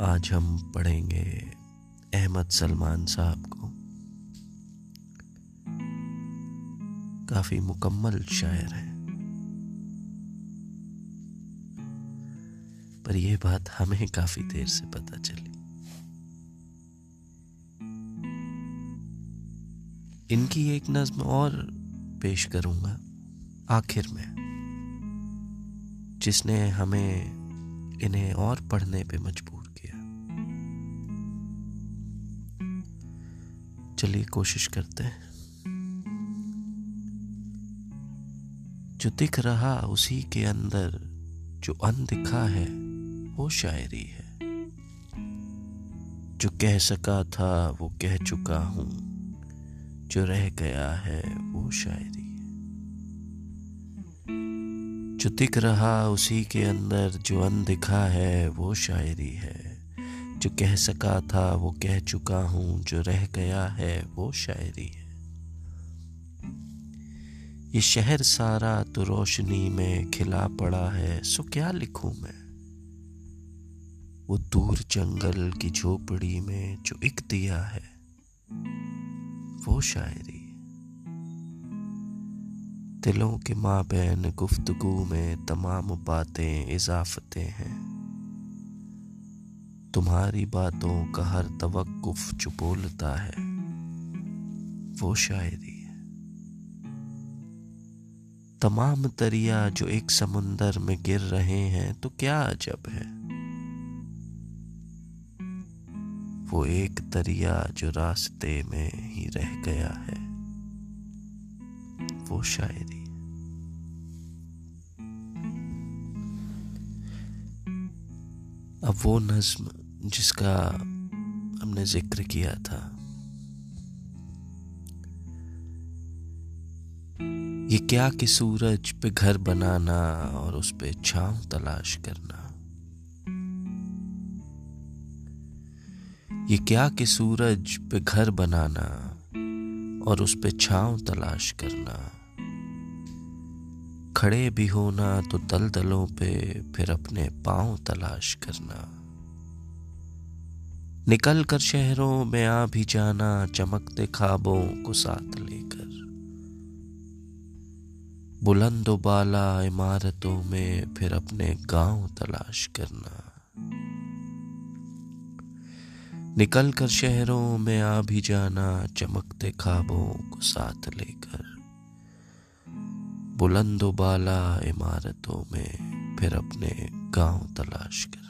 आज हम पढ़ेंगे अहमद सलमान साहब को। काफ़ी मुकम्मल शायर है। पर यह बात हमें काफ़ी देर से पता चली। इनकी एक नज्म और पेश करूँगा आखिर में, जिसने हमें इन्हें और पढ़ने पे मजबूर चलिए कोशिश करते हैं। जो दिख रहा उसी के अंदर, जो अनदिखा है, वो शायरी है। जो कह सका था, वो कह चुका हूँ। जो रह गया है, वो शायरी है। जो दिख रहा उसी के अंदर, जो अनदिखा है, वो शायरी है। जो कह सका था, वो कह चुका हूँ, जो रह गया है, वो शायरी है। ये शहर सारा तो रोशनी में खिला पड़ा है, सो क्या लिखूं मैं? वो दूर जंगल की झोपड़ी में जो एक दिया है, वो शायरी दिलों के माँ बहन गुफ्तगु में तमाम बातें, इजाफतें हैं। तुम्हारी बातों का हर तवक्कुफ जो बोलता है। वो शायरी है। तमाम दरिया जो एक समुंदर में गिर रहे हैं तो क्या अजब है? वो एक दरिया जो रास्ते में ही रह गया है। वो शायरी अब वो नज्म जिसका हमने ज़िक्र किया था। ये क्या कि सूरज पे घर बनाना और उस पे छांव तलाश करना। ये क्या कि सूरज पे घर बनाना और उस पे छांव तलाश करना। खड़े भी होना तो दलदलों पे फिर अपने पाँव तलाश करना। निकल कर शहरों में आ भी जाना, चमकते खाबों को साथ लेकर। बुलंद बाला इमारतों में फिर अपने गाँव तलाश करना। निकल कर शहरों में आ भी जाना, चमकते खाबों को साथ लेकर। बुलंद बाला इमारतों में फिर अपने गाँव तलाश कर